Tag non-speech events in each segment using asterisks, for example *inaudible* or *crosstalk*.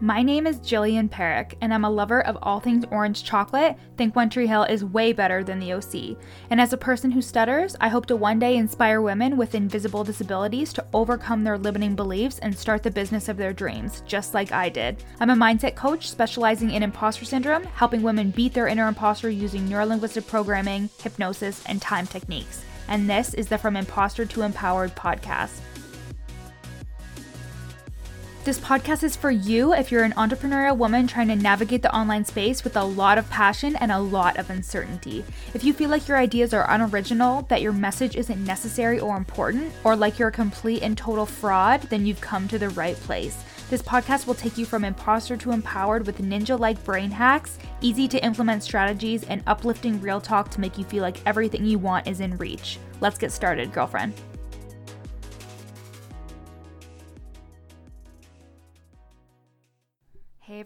My name is Jillian Parekh, and I'm a lover of all things orange chocolate. Think One Tree Hill is way better than the OC. And as a person who stutters, I hope to one day inspire women with invisible disabilities to overcome their limiting beliefs and start the business of their dreams, just like I did. I'm a mindset coach specializing in imposter syndrome, helping women beat their inner imposter using neurolinguistic programming, hypnosis, and time techniques. And this is the From Imposter to Empowered podcast. This podcast is for you if you're an entrepreneurial woman trying to navigate the online space with a lot of passion and a lot of uncertainty. If you feel like your ideas are unoriginal, that your message isn't necessary or important, or like you're a complete and total fraud, then you've come to the right place. This podcast will take you from imposter to empowered with ninja like brain hacks, easy to implement strategies, and uplifting real talk to make you feel like everything you want is in reach. Let's get started, girlfriend.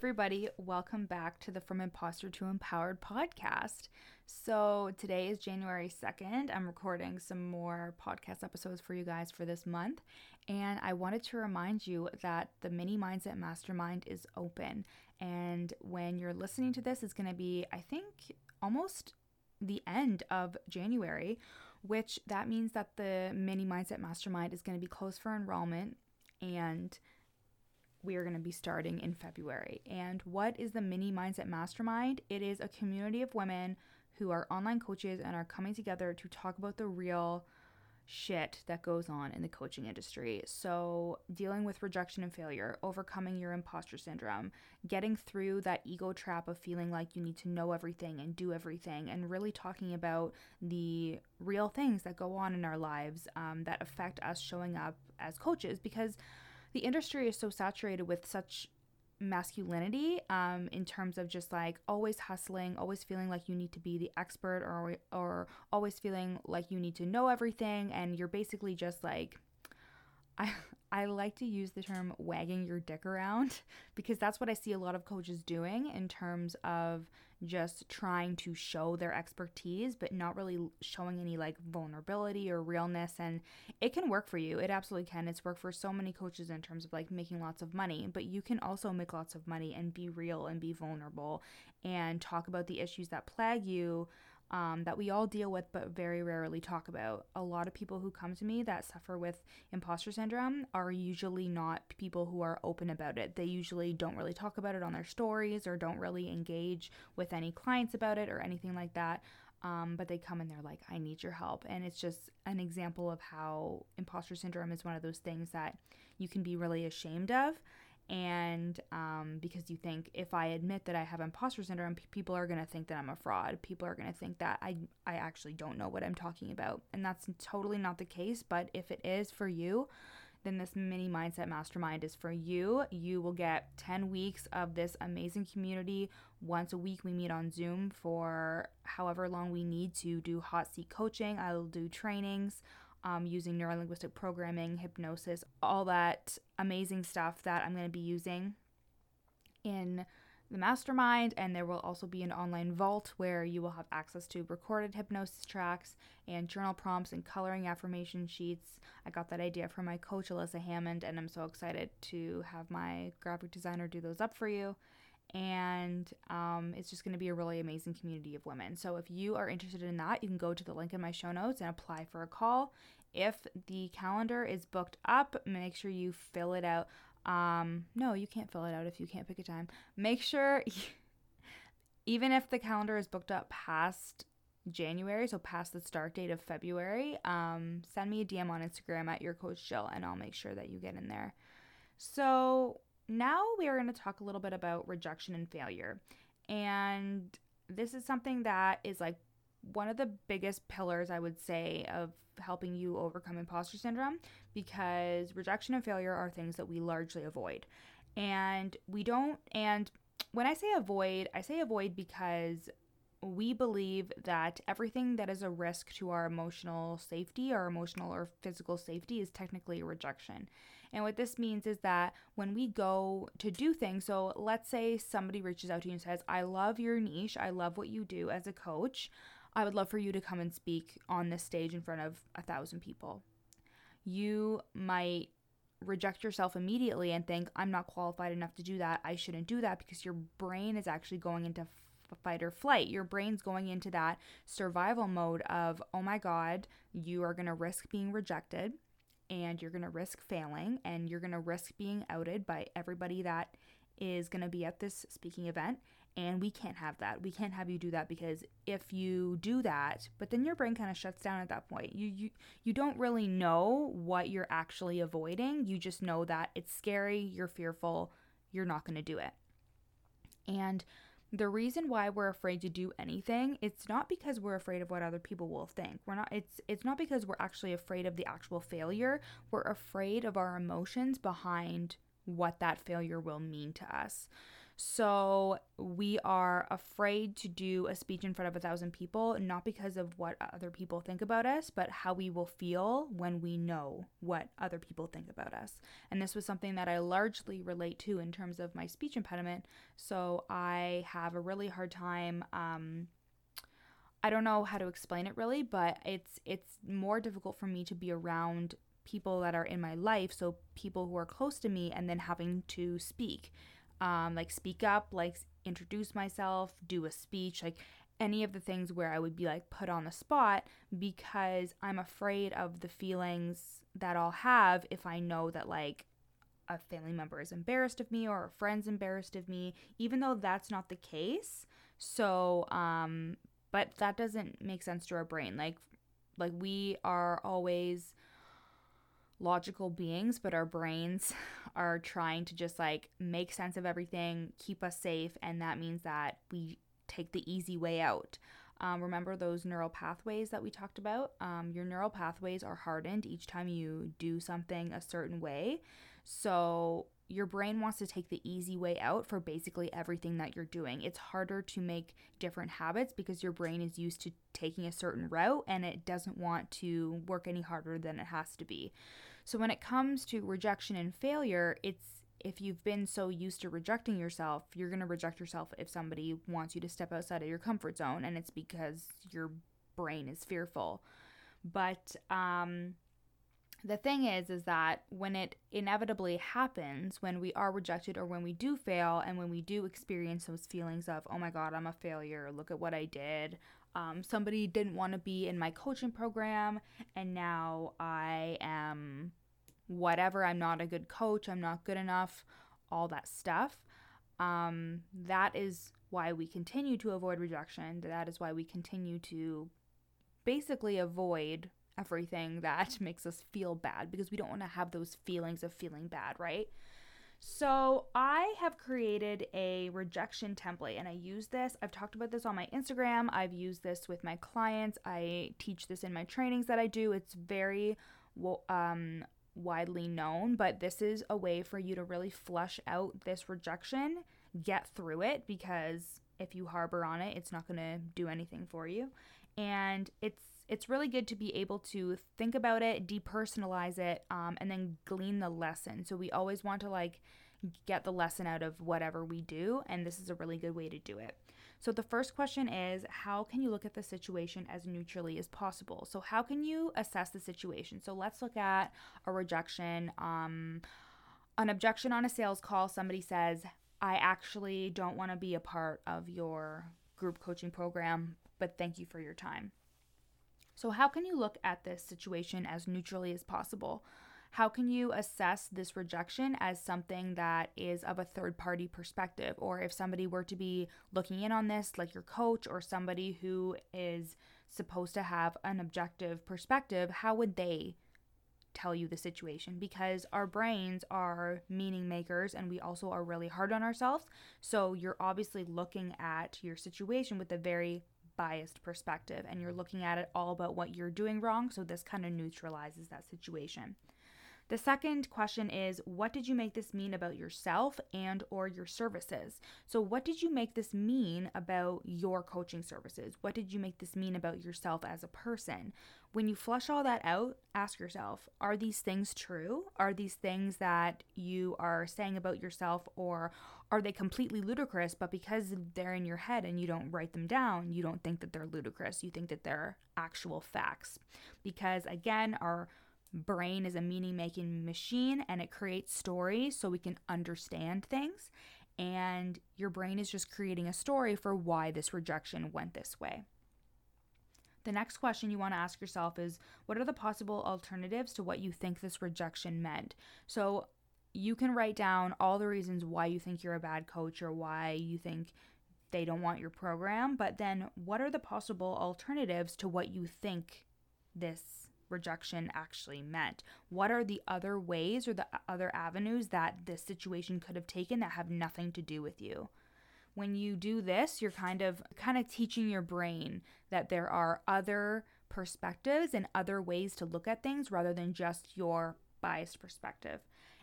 Everybody, welcome back to the From Imposter to Empowered podcast. So, today is January 2nd. I'm recording some more podcast episodes for you guys for this month. And I wanted to remind you that the Mini Mindset Mastermind is open. And when you're listening to this, it's going to be, I think, almost the end of January, which that means that the Mini Mindset Mastermind is going to be closed for enrollment. And we are going to be starting in February. And what is the Mini Mindset Mastermind? It is a community of women who are online coaches and are coming together to talk about the real shit that goes on in the coaching industry. So, dealing with rejection and failure, overcoming your imposter syndrome, getting through that ego trap of feeling like you need to know everything and do everything, and really talking about the real things that go on in our lives um, that affect us showing up as coaches because the industry is so saturated with such masculinity um, in terms of just like always hustling, always feeling like you need to be the expert or or always feeling like you need to know everything and you're basically just like *laughs* I I like to use the term wagging your dick around *laughs* because that's what I see a lot of coaches doing in terms of just trying to show their expertise but not really showing any like vulnerability or realness and it can work for you. It absolutely can. It's worked for so many coaches in terms of like making lots of money but you can also make lots of money and be real and be vulnerable and talk about the issues that plague you um, that we all deal with but very rarely talk about. A lot of people who come to me that suffer with imposter syndrome are usually not people who are open about it. They usually don't really talk about it on their stories or don't really engage with any clients about it or anything like that. Um, but they come and they're like, I need your help. And it's just an example of how imposter syndrome is one of those things that you can be really ashamed of and um, because you think if I admit that I have imposter syndrome, p- people are going to think that I'm a fraud. People are going to think that I I actually don't know what I'm talking about, and that's totally not the case. But if it is for you, then this mini mindset mastermind is for you. You will get 10 weeks of this amazing community. Once a week, we meet on Zoom for however long we need to do hot seat coaching. I will do trainings um, using neurolinguistic programming, hypnosis, all that amazing stuff that I'm going to be using in the mastermind. And there will also be an online vault where you will have access to recorded hypnosis tracks and journal prompts and coloring affirmation sheets. I got that idea from my coach, Alyssa Hammond, and I'm so excited to have my graphic designer do those up for you and um, it's just going to be a really amazing community of women. So if you are interested in that, you can go to the link in my show notes and apply for a call. If the calendar is booked up, make sure you fill it out. Um, no, you can't fill it out if you can't pick a time. Make sure, *laughs* even if the calendar is booked up past January, so past the start date of February, um, send me a DM on Instagram at your coach Jill, and I'll make sure that you get in there. So now we are going to talk a little bit about rejection and failure. And this is something that is like one of the biggest pillars, I would say, of helping you overcome imposter syndrome because rejection and failure are things that we largely avoid. And we don't, and when I say avoid, I say avoid because we believe that everything that is a risk to our emotional safety, our emotional or physical safety, is technically a rejection. And what this means is that when we go to do things, so let's say somebody reaches out to you and says, I love your niche, I love what you do as a coach. I would love for you to come and speak on this stage in front of a thousand people. You might reject yourself immediately and think, I'm not qualified enough to do that. I shouldn't do that because your brain is actually going into fight or flight. Your brain's going into that survival mode of, oh my God, you are going to risk being rejected and you're going to risk failing and you're going to risk being outed by everybody that is going to be at this speaking event and we can't have that. We can't have you do that because if you do that, but then your brain kind of shuts down at that point. You you you don't really know what you're actually avoiding. You just know that it's scary, you're fearful, you're not going to do it. And the reason why we're afraid to do anything it's not because we're afraid of what other people will think. We're not it's it's not because we're actually afraid of the actual failure. We're afraid of our emotions behind what that failure will mean to us so we are afraid to do a speech in front of a thousand people, not because of what other people think about us, but how we will feel when we know what other people think about us. And this was something that I largely relate to in terms of my speech impediment. So I have a really hard time. Um, I don't know how to explain it really, but it's it's more difficult for me to be around people that are in my life, so people who are close to me, and then having to speak um, like speak up, like introduce myself, do a speech, like any of the things where I would be like put on the spot because I'm afraid of the feelings that I'll have if I know that like a family member is embarrassed of me or a friend's embarrassed of me, even though that's not the case. So, um, but that doesn't make sense to our brain. Like, like we are always logical beings, but our brains are trying to just like make sense of everything, keep us safe, and that means that we take the easy way out. Um, remember those neural pathways that we talked about? Um, your neural pathways are hardened each time you do something a certain way. So your brain wants to take the easy way out for basically everything that you're doing. It's harder to make different habits because your brain is used to taking a certain route and it doesn't want to work any harder than it has to be. So when it comes to rejection and failure, it's if you've been so used to rejecting yourself, you're going to reject yourself if somebody wants you to step outside of your comfort zone and it's because your brain is fearful. But um the thing is is that when it inevitably happens when we are rejected or when we do fail and when we do experience those feelings of oh my god i'm a failure. Look at what i did. Um, somebody didn't want to be in my coaching program and now i am whatever. I'm not a good coach. I'm not good enough. All that stuff. Um, that is why we continue to avoid rejection. That is why we continue to basically avoid everything that *laughs* makes us feel bad because we don't want to have those feelings of feeling bad right so I have created a rejection template and I use this. I've talked about this on my Instagram. I've used this with my clients. I teach this in my trainings that I do. It's very um, widely known, but this is a way for you to really flush out this rejection, get through it because if you harbor on it, it's not going to do anything for you. And it's it's really good to be able to think about it, depersonalize it, um, and then glean the lesson. So we always want to like get the lesson out of whatever we do, and this is a really good way to do it. So the first question is how can you look at the situation as neutrally as possible? So how can you assess the situation? So let's look at a rejection, um, an objection on a sales call. Somebody says, "I actually don't want to be a part of your group coaching program, but thank you for your time." So, how can you look at this situation as neutrally as possible? How can you assess this rejection as something that is of a third party perspective? Or if somebody were to be looking in on this, like your coach or somebody who is supposed to have an objective perspective, how would they tell you the situation? Because our brains are meaning makers and we also are really hard on ourselves. So you're obviously looking at your situation with a very biased perspective and you're looking at it all about what you're doing wrong. So this kind of neutralizes that situation. The second question is what did you make this mean about yourself and or your services? So what did you make this mean about your coaching services? What did you make this mean about yourself as a person? When you flush all that out, ask yourself, are these things true? Are these things that you are saying about yourself or are they completely ludicrous, but because they're in your head and you don't write them down, you don't think that they're ludicrous. You think that they're actual facts. Because again, our brain is a meaning making machine and it creates stories so we can understand things. And your brain is just creating a story for why this rejection went this way. The next question you want to ask yourself is what are the possible alternatives to what you think this rejection meant? So you can write down all the reasons why you think you're a bad coach or why you think they don't want your program, but then what are the possible alternatives to what you think this rejection actually meant? What are the other ways or the other avenues that this situation could have taken that have nothing to do with you? When you do this, you're kind of kind of teaching your brain that there are other perspectives and other ways to look at things rather than just your biased perspective.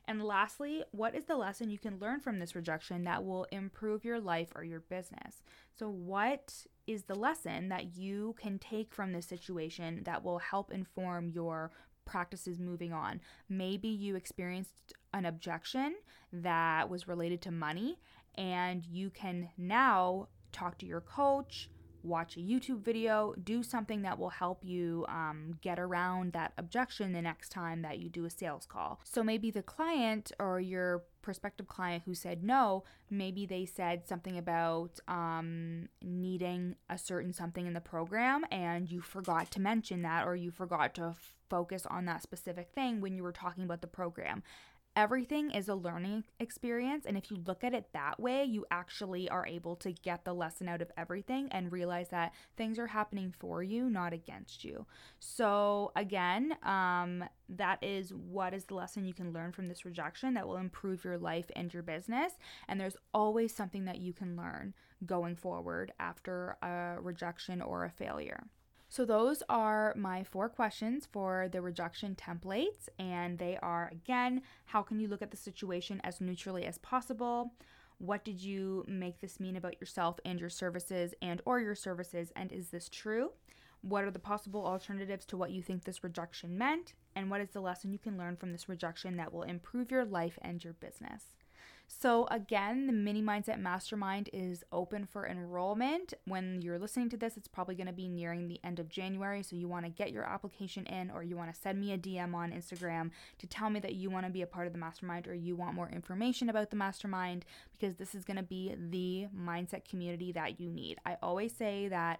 And lastly, what is the lesson you can learn from this rejection that will improve your life or your business? So, what is the lesson that you can take from this situation that will help inform your practices moving on? Maybe you experienced an objection that was related to money, and you can now talk to your coach watch a YouTube video, do something that will help you um, get around that objection the next time that you do a sales call. So maybe the client or your prospective client who said no, maybe they said something about um, needing a certain something in the program and you forgot to mention that or you forgot to f- focus on that specific thing when you were talking about the program everything is a learning experience. And if you look at it that way, you actually are able to get the lesson out of everything and realize that things are happening for you, not against you. So, again, um, that is what is the lesson you can learn from this rejection that will improve your life and your business. And there's always something that you can learn going forward after a rejection or a failure. So, those are my four questions for the rejection templates, and they are again, how can you look at the situation as neutrally as possible? What did you make this mean about yourself and your services and or your services and is this true? What are the possible alternatives to what you think this rejection meant? And what is the lesson you can learn from this rejection that will improve your life and your business? So, again, the Mini Mindset Mastermind is open for enrollment. When you're listening to this, it's probably going to be nearing the end of January. So, you want to get your application in, or you want to send me a DM on Instagram to tell me that you want to be a part of the mastermind or you want more information about the mastermind because this is going to be the mindset community that you need. I always say that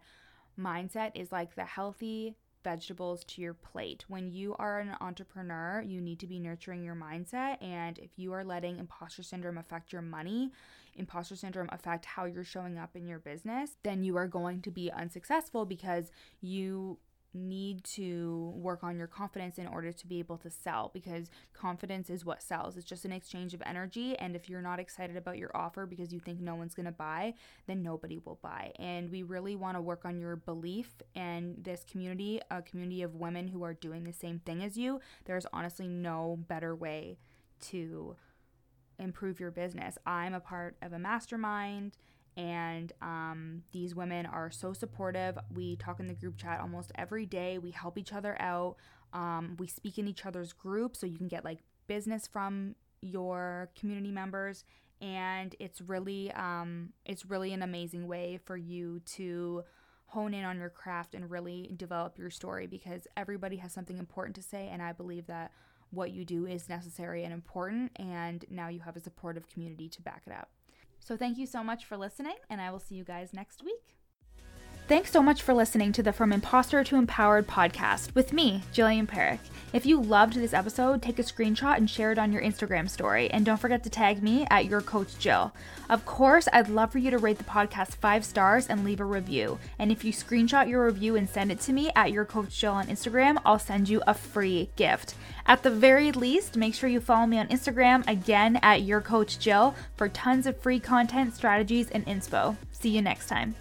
mindset is like the healthy vegetables to your plate. When you are an entrepreneur, you need to be nurturing your mindset. And if you are letting imposter syndrome affect your money, imposter syndrome affect how you're showing up in your business, then you are going to be unsuccessful because you need to work on your confidence in order to be able to sell because confidence is what sells. It's just an exchange of energy. And if you're not excited about your offer because you think no one's going to buy, then nobody will buy. And we really want to work on your belief in this community, a community of women who are doing the same thing as you. There's honestly no better way to improve your business. I'm a part of a mastermind and um, these women are so supportive. We talk in the group chat almost every day. We help each other out. Um, we speak in each other's groups so you can get like business from your community members and it's really um, it's really an amazing way for you to hone in on your craft and really develop your story because everybody has something important to say and i believe that what you do is necessary and important and now you have a supportive community to back it up so thank you so much for listening, and I will see you guys next week. Thanks so much for listening to the From Imposter to Empowered podcast with me, Jillian Parekh. If you loved this episode, take a screenshot and share it on your Instagram story. And don't forget to tag me at your coach Jill. Of course, I'd love for you to rate the podcast five stars and leave a review. And if you screenshot your review and send it to me at your coach Jill on Instagram, I'll send you a free gift. At the very least, make sure you follow me on Instagram again at your coach Jill for tons of free content, strategies, and inspo. See you next time.